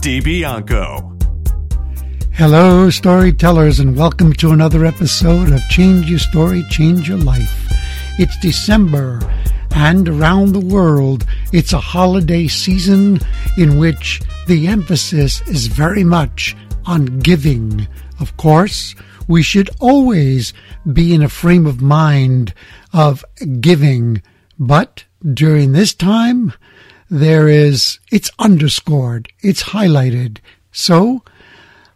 DiBianco. Hello, storytellers, and welcome to another episode of Change Your Story, Change Your Life. It's December, and around the world, it's a holiday season in which the emphasis is very much on giving. Of course, we should always be in a frame of mind of giving, but during this time, there is, it's underscored, it's highlighted. So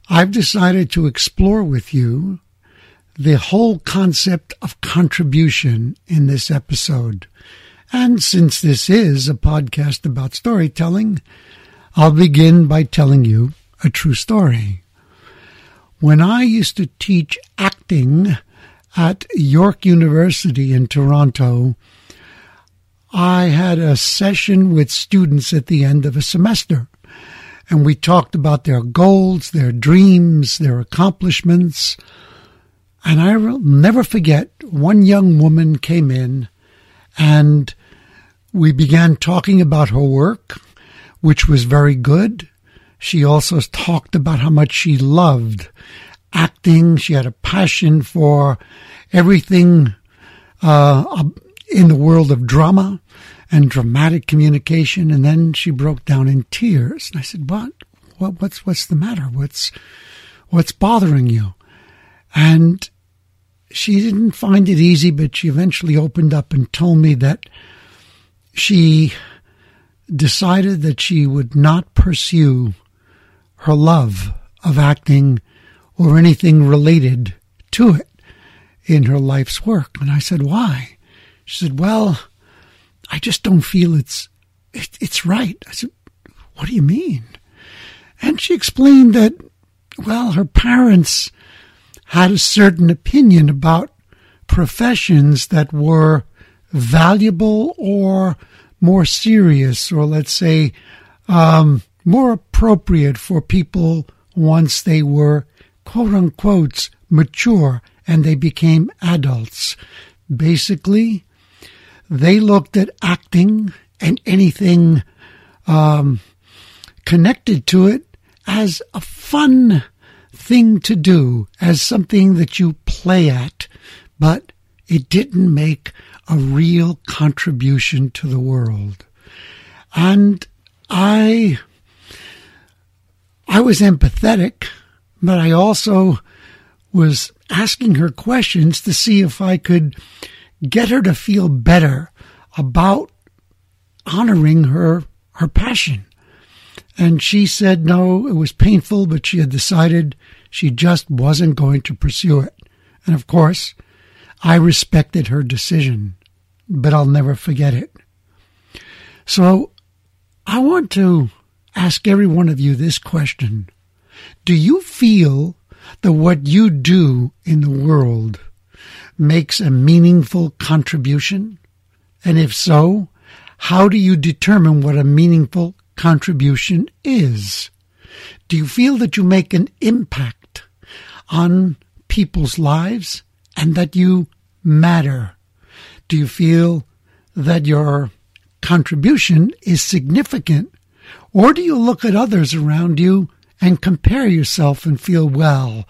I've decided to explore with you the whole concept of contribution in this episode. And since this is a podcast about storytelling, I'll begin by telling you a true story. When I used to teach acting at York University in Toronto, I had a session with students at the end of a semester. And we talked about their goals, their dreams, their accomplishments. And I will never forget one young woman came in and we began talking about her work, which was very good. She also talked about how much she loved acting. She had a passion for everything uh, in the world of drama and dramatic communication. And then she broke down in tears. And I said, what? what what's, what's the matter? What's, what's bothering you? And she didn't find it easy, but she eventually opened up and told me that she decided that she would not pursue her love of acting or anything related to it in her life's work. And I said, why? She said, "Well, I just don't feel it's it, it's right." I said, "What do you mean?" And she explained that well, her parents had a certain opinion about professions that were valuable or more serious, or let's say um, more appropriate for people once they were quote unquote mature and they became adults. Basically, they looked at acting and anything um, connected to it as a fun thing to do, as something that you play at, but it didn't make a real contribution to the world. And I, I was empathetic, but I also was asking her questions to see if I could get her to feel better about honoring her her passion. And she said no, it was painful, but she had decided she just wasn't going to pursue it. And of course, I respected her decision, but I'll never forget it. So I want to ask every one of you this question. Do you feel that what you do in the world makes a meaningful contribution? And if so, how do you determine what a meaningful contribution is? Do you feel that you make an impact on people's lives and that you matter? Do you feel that your contribution is significant? Or do you look at others around you and compare yourself and feel, well,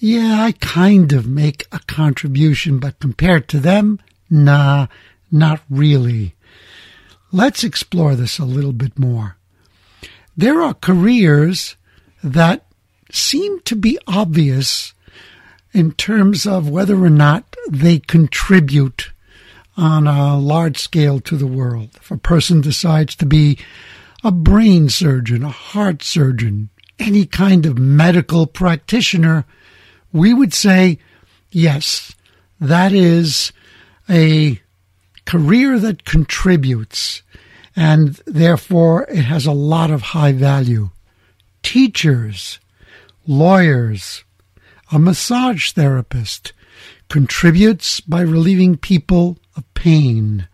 yeah, I kind of make a contribution, but compared to them, nah, not really. Let's explore this a little bit more. There are careers that seem to be obvious in terms of whether or not they contribute on a large scale to the world. If a person decides to be a brain surgeon, a heart surgeon, any kind of medical practitioner, we would say, yes, that is a career that contributes and therefore it has a lot of high value. teachers, lawyers, a massage therapist contributes by relieving people of pain.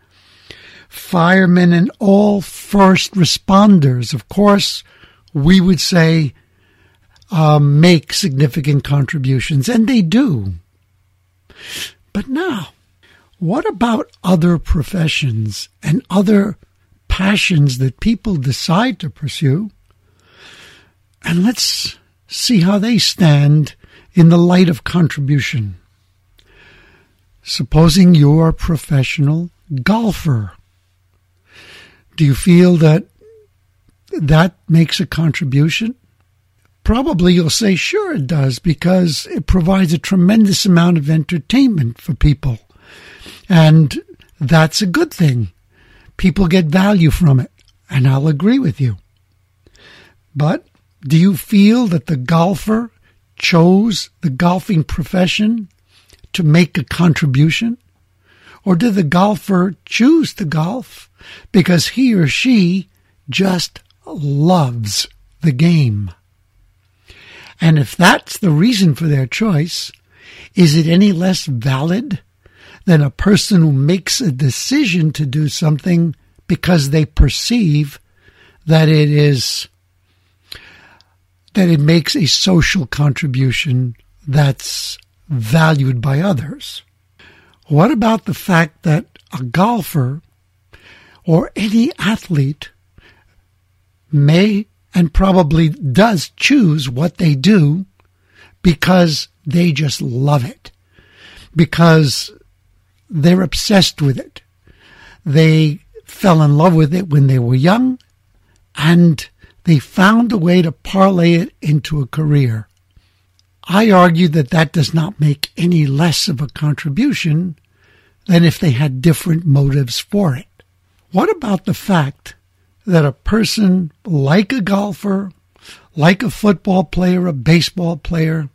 Firemen and all first responders, of course, we would say um, make significant contributions, and they do. But now, what about other professions and other passions that people decide to pursue? And let's see how they stand in the light of contribution. Supposing you're a professional golfer. Do you feel that that makes a contribution? Probably you'll say, sure, it does, because it provides a tremendous amount of entertainment for people. And that's a good thing. People get value from it. And I'll agree with you. But do you feel that the golfer chose the golfing profession to make a contribution? Or did the golfer choose to golf because he or she just loves the game? And if that's the reason for their choice, is it any less valid than a person who makes a decision to do something because they perceive that it is that it makes a social contribution that's valued by others. What about the fact that a golfer or any athlete may and probably does choose what they do because they just love it, because they're obsessed with it. They fell in love with it when they were young and they found a way to parlay it into a career. I argue that that does not make any less of a contribution than if they had different motives for it. What about the fact that a person like a golfer, like a football player, a baseball player,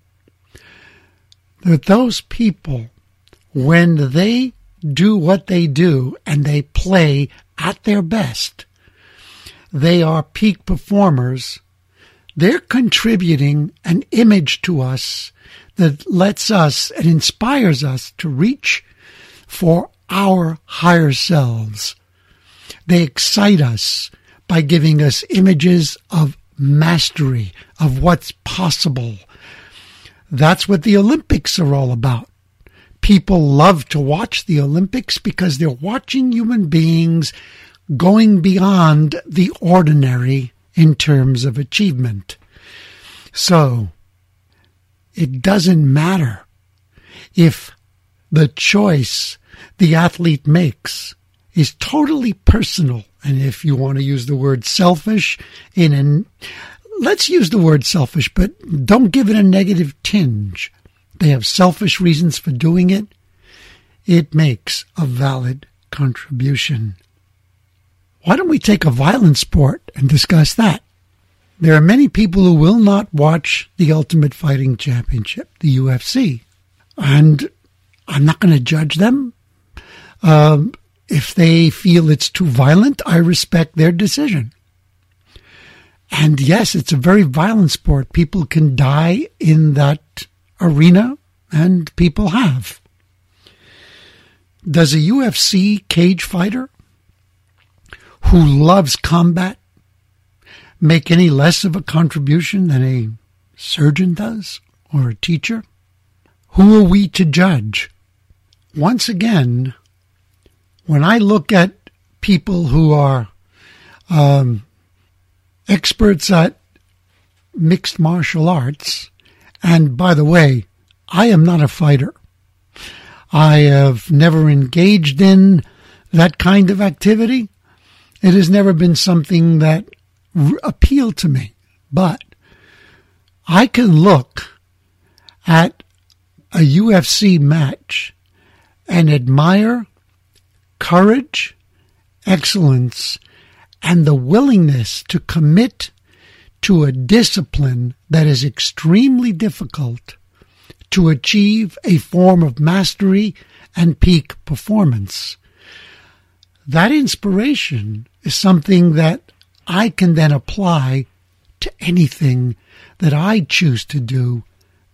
that those people, when they do what they do and they play at their best, they are peak performers. They're contributing an image to us that lets us and inspires us to reach for our higher selves. They excite us by giving us images of mastery, of what's possible. That's what the Olympics are all about. People love to watch the Olympics because they're watching human beings going beyond the ordinary in terms of achievement. So, it doesn't matter if the choice the athlete makes is totally personal and if you want to use the word selfish in an, let's use the word selfish, but don't give it a negative tinge. They have selfish reasons for doing it. It makes a valid contribution. Why don't we take a violent sport and discuss that? There are many people who will not watch the Ultimate Fighting Championship, the UFC, and I'm not going to judge them. Um, if they feel it's too violent, I respect their decision. And yes, it's a very violent sport. People can die in that arena, and people have. Does a UFC cage fighter who loves combat make any less of a contribution than a surgeon does or a teacher? Who are we to judge? Once again, when I look at people who are um, experts at mixed martial arts, and by the way, I am not a fighter. I have never engaged in that kind of activity. It has never been something that r- appealed to me. But I can look at a UFC match and admire courage, excellence, and the willingness to commit to a discipline that is extremely difficult to achieve a form of mastery and peak performance. That inspiration is something that I can then apply to anything that I choose to do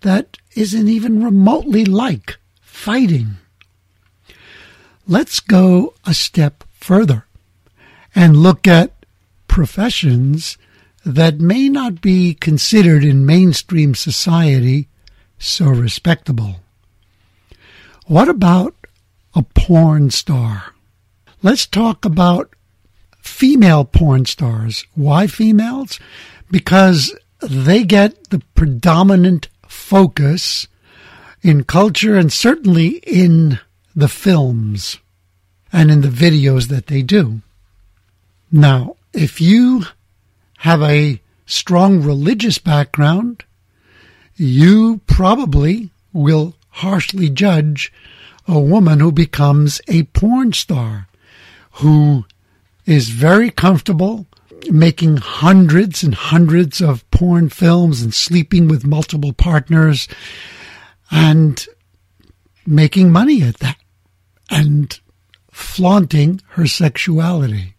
that isn't even remotely like fighting. Let's go a step further and look at professions that may not be considered in mainstream society so respectable. What about a porn star? Let's talk about female porn stars. Why females? Because they get the predominant focus in culture and certainly in the films and in the videos that they do. Now, if you have a strong religious background, you probably will harshly judge a woman who becomes a porn star, who is very comfortable making hundreds and hundreds of porn films and sleeping with multiple partners and making money at that and flaunting her sexuality.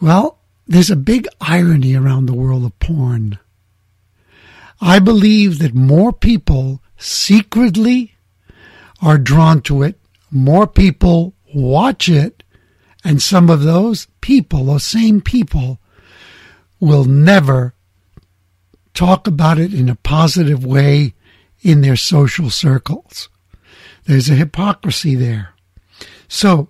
Well, there's a big irony around the world of porn. I believe that more people secretly are drawn to it, more people watch it, and some of those people, those same people, will never talk about it in a positive way in their social circles. There's a hypocrisy there. So,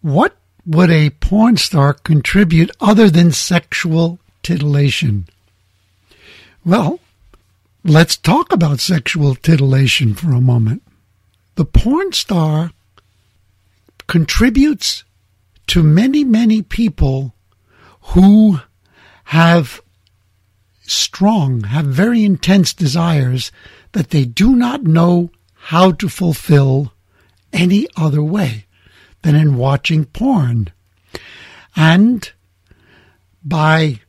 what would a porn star contribute other than sexual titillation? Well, let's talk about sexual titillation for a moment. The porn star contributes to many, many people who have strong, have very intense desires that they do not know how to fulfill any other way than in watching porn. And by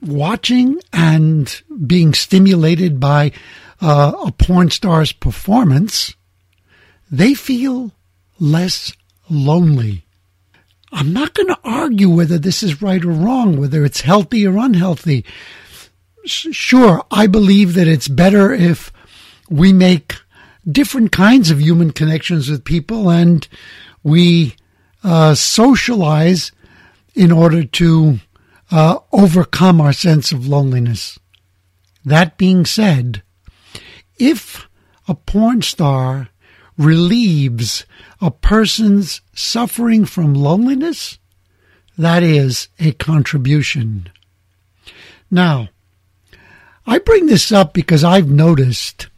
watching and being stimulated by uh, a porn star's performance, they feel less lonely. I'm not going to argue whether this is right or wrong, whether it's healthy or unhealthy. Sure, I believe that it's better if we make different kinds of human connections with people and we uh, socialize in order to uh, overcome our sense of loneliness. That being said, if a porn star relieves a person's suffering from loneliness, that is a contribution. Now, I bring this up because I've noticed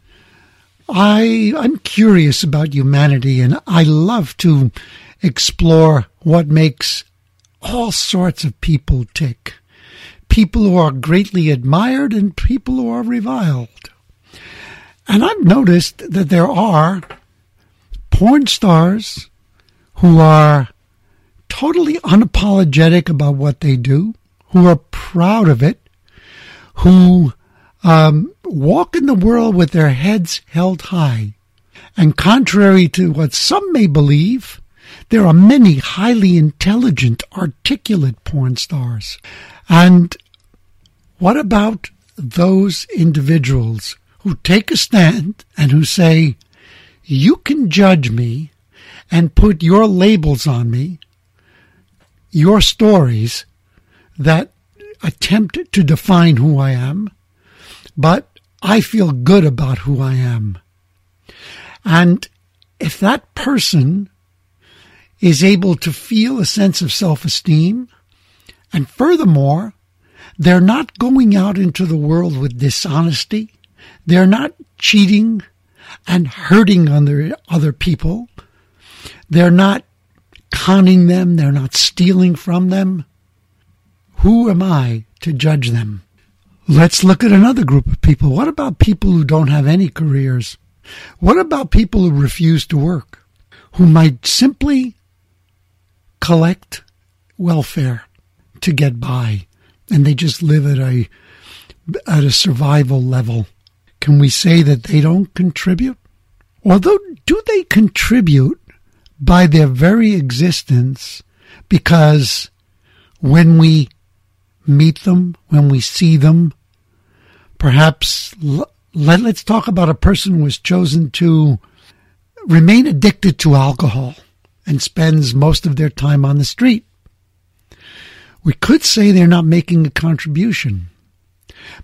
I I'm curious about humanity and I love to explore what makes all sorts of people tick. People who are greatly admired and people who are reviled. And I've noticed that there are porn stars who are totally unapologetic about what they do, who are proud of it, who um, walk in the world with their heads held high. And contrary to what some may believe, there are many highly intelligent, articulate porn stars. And what about those individuals who take a stand and who say, you can judge me and put your labels on me, your stories that attempt to define who I am, but I feel good about who I am. And if that person is able to feel a sense of self-esteem, and furthermore, they're not going out into the world with dishonesty. They're not cheating and hurting other, other people. They're not conning them. They're not stealing from them. Who am I to judge them? Let's look at another group of people. What about people who don't have any careers? What about people who refuse to work? Who might simply collect welfare to get by and they just live at a at a survival level. Can we say that they don't contribute? Although do they contribute by their very existence because when we meet them, when we see them. Perhaps let, us talk about a person who has chosen to remain addicted to alcohol and spends most of their time on the street. We could say they're not making a contribution.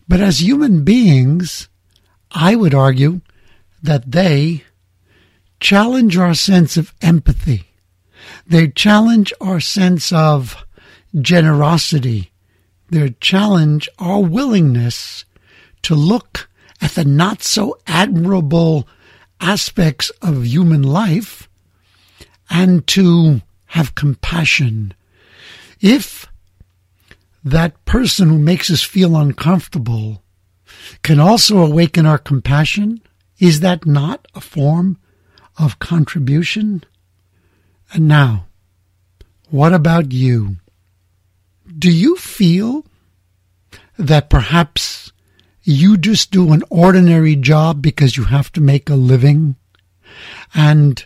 But as human beings, I would argue that they challenge our sense of empathy. They challenge our sense of generosity. They challenge our willingness to look at the not so admirable aspects of human life and to have compassion. If that person who makes us feel uncomfortable can also awaken our compassion, is that not a form of contribution? And now, what about you? Do you feel that perhaps you just do an ordinary job because you have to make a living and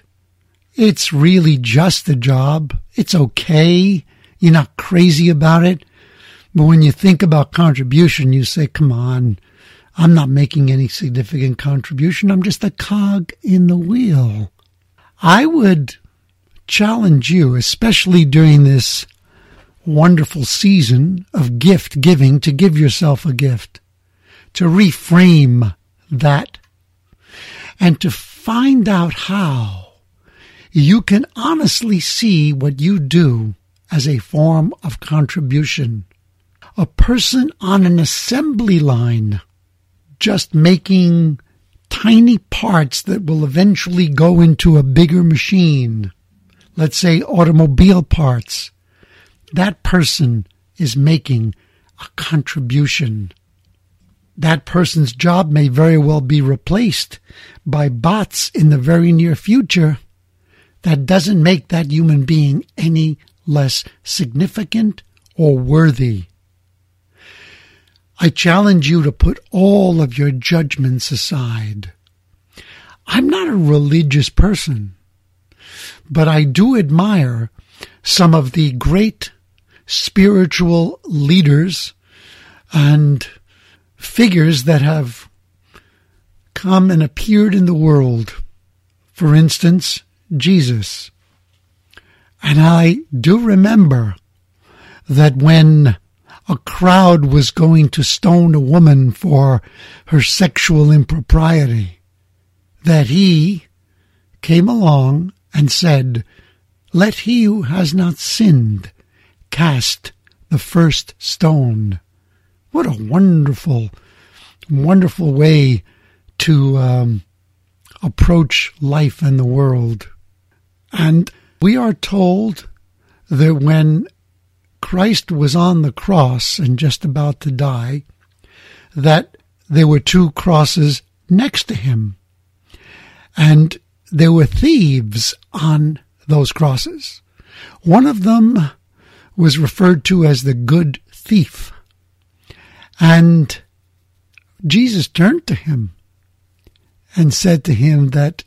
it's really just a job. It's okay. You're not crazy about it. But when you think about contribution, you say, come on, I'm not making any significant contribution. I'm just a cog in the wheel. I would challenge you, especially during this wonderful season of gift giving, to give yourself a gift, to reframe that, and to find out how you can honestly see what you do as a form of contribution. A person on an assembly line just making tiny parts that will eventually go into a bigger machine, let's say automobile parts, that person is making a contribution. That person's job may very well be replaced by bots in the very near future that doesn't make that human being any less significant or worthy. I challenge you to put all of your judgments aside. I'm not a religious person, but I do admire some of the great spiritual leaders and figures that have come and appeared in the world. For instance, Jesus. And I do remember that when a crowd was going to stone a woman for her sexual impropriety, that he came along and said, Let he who has not sinned cast the first stone. What a wonderful, wonderful way to um, approach life and the world. And we are told that when Christ was on the cross and just about to die, that there were two crosses next to him. And there were thieves on those crosses. One of them was referred to as the good thief. And Jesus turned to him and said to him that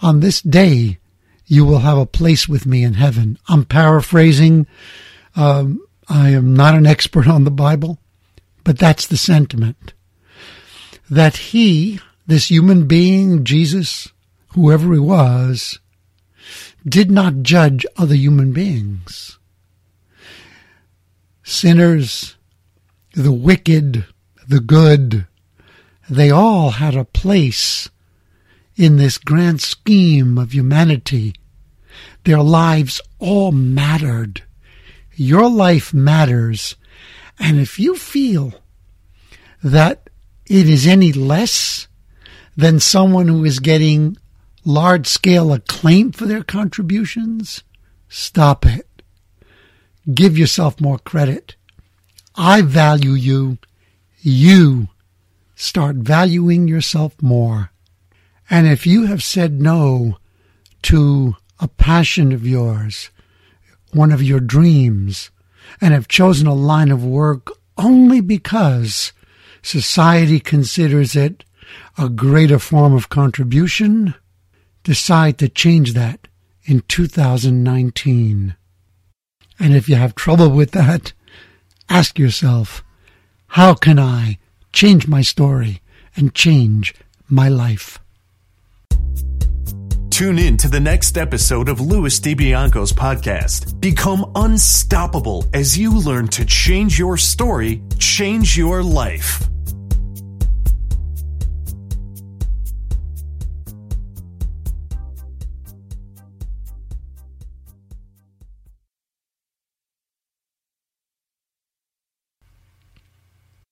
on this day you will have a place with me in heaven. I'm paraphrasing. Um, I am not an expert on the Bible, but that's the sentiment. That he, this human being, Jesus, whoever he was, did not judge other human beings. Sinners, the wicked, the good, they all had a place in this grand scheme of humanity. Their lives all mattered. Your life matters. And if you feel that it is any less than someone who is getting large scale acclaim for their contributions, stop it. Give yourself more credit. I value you. You start valuing yourself more. And if you have said no to a passion of yours, one of your dreams, and have chosen a line of work only because society considers it a greater form of contribution, decide to change that in 2019. And if you have trouble with that, Ask yourself, how can I change my story and change my life? Tune in to the next episode of Louis DiBianco's podcast. Become unstoppable as you learn to change your story, change your life.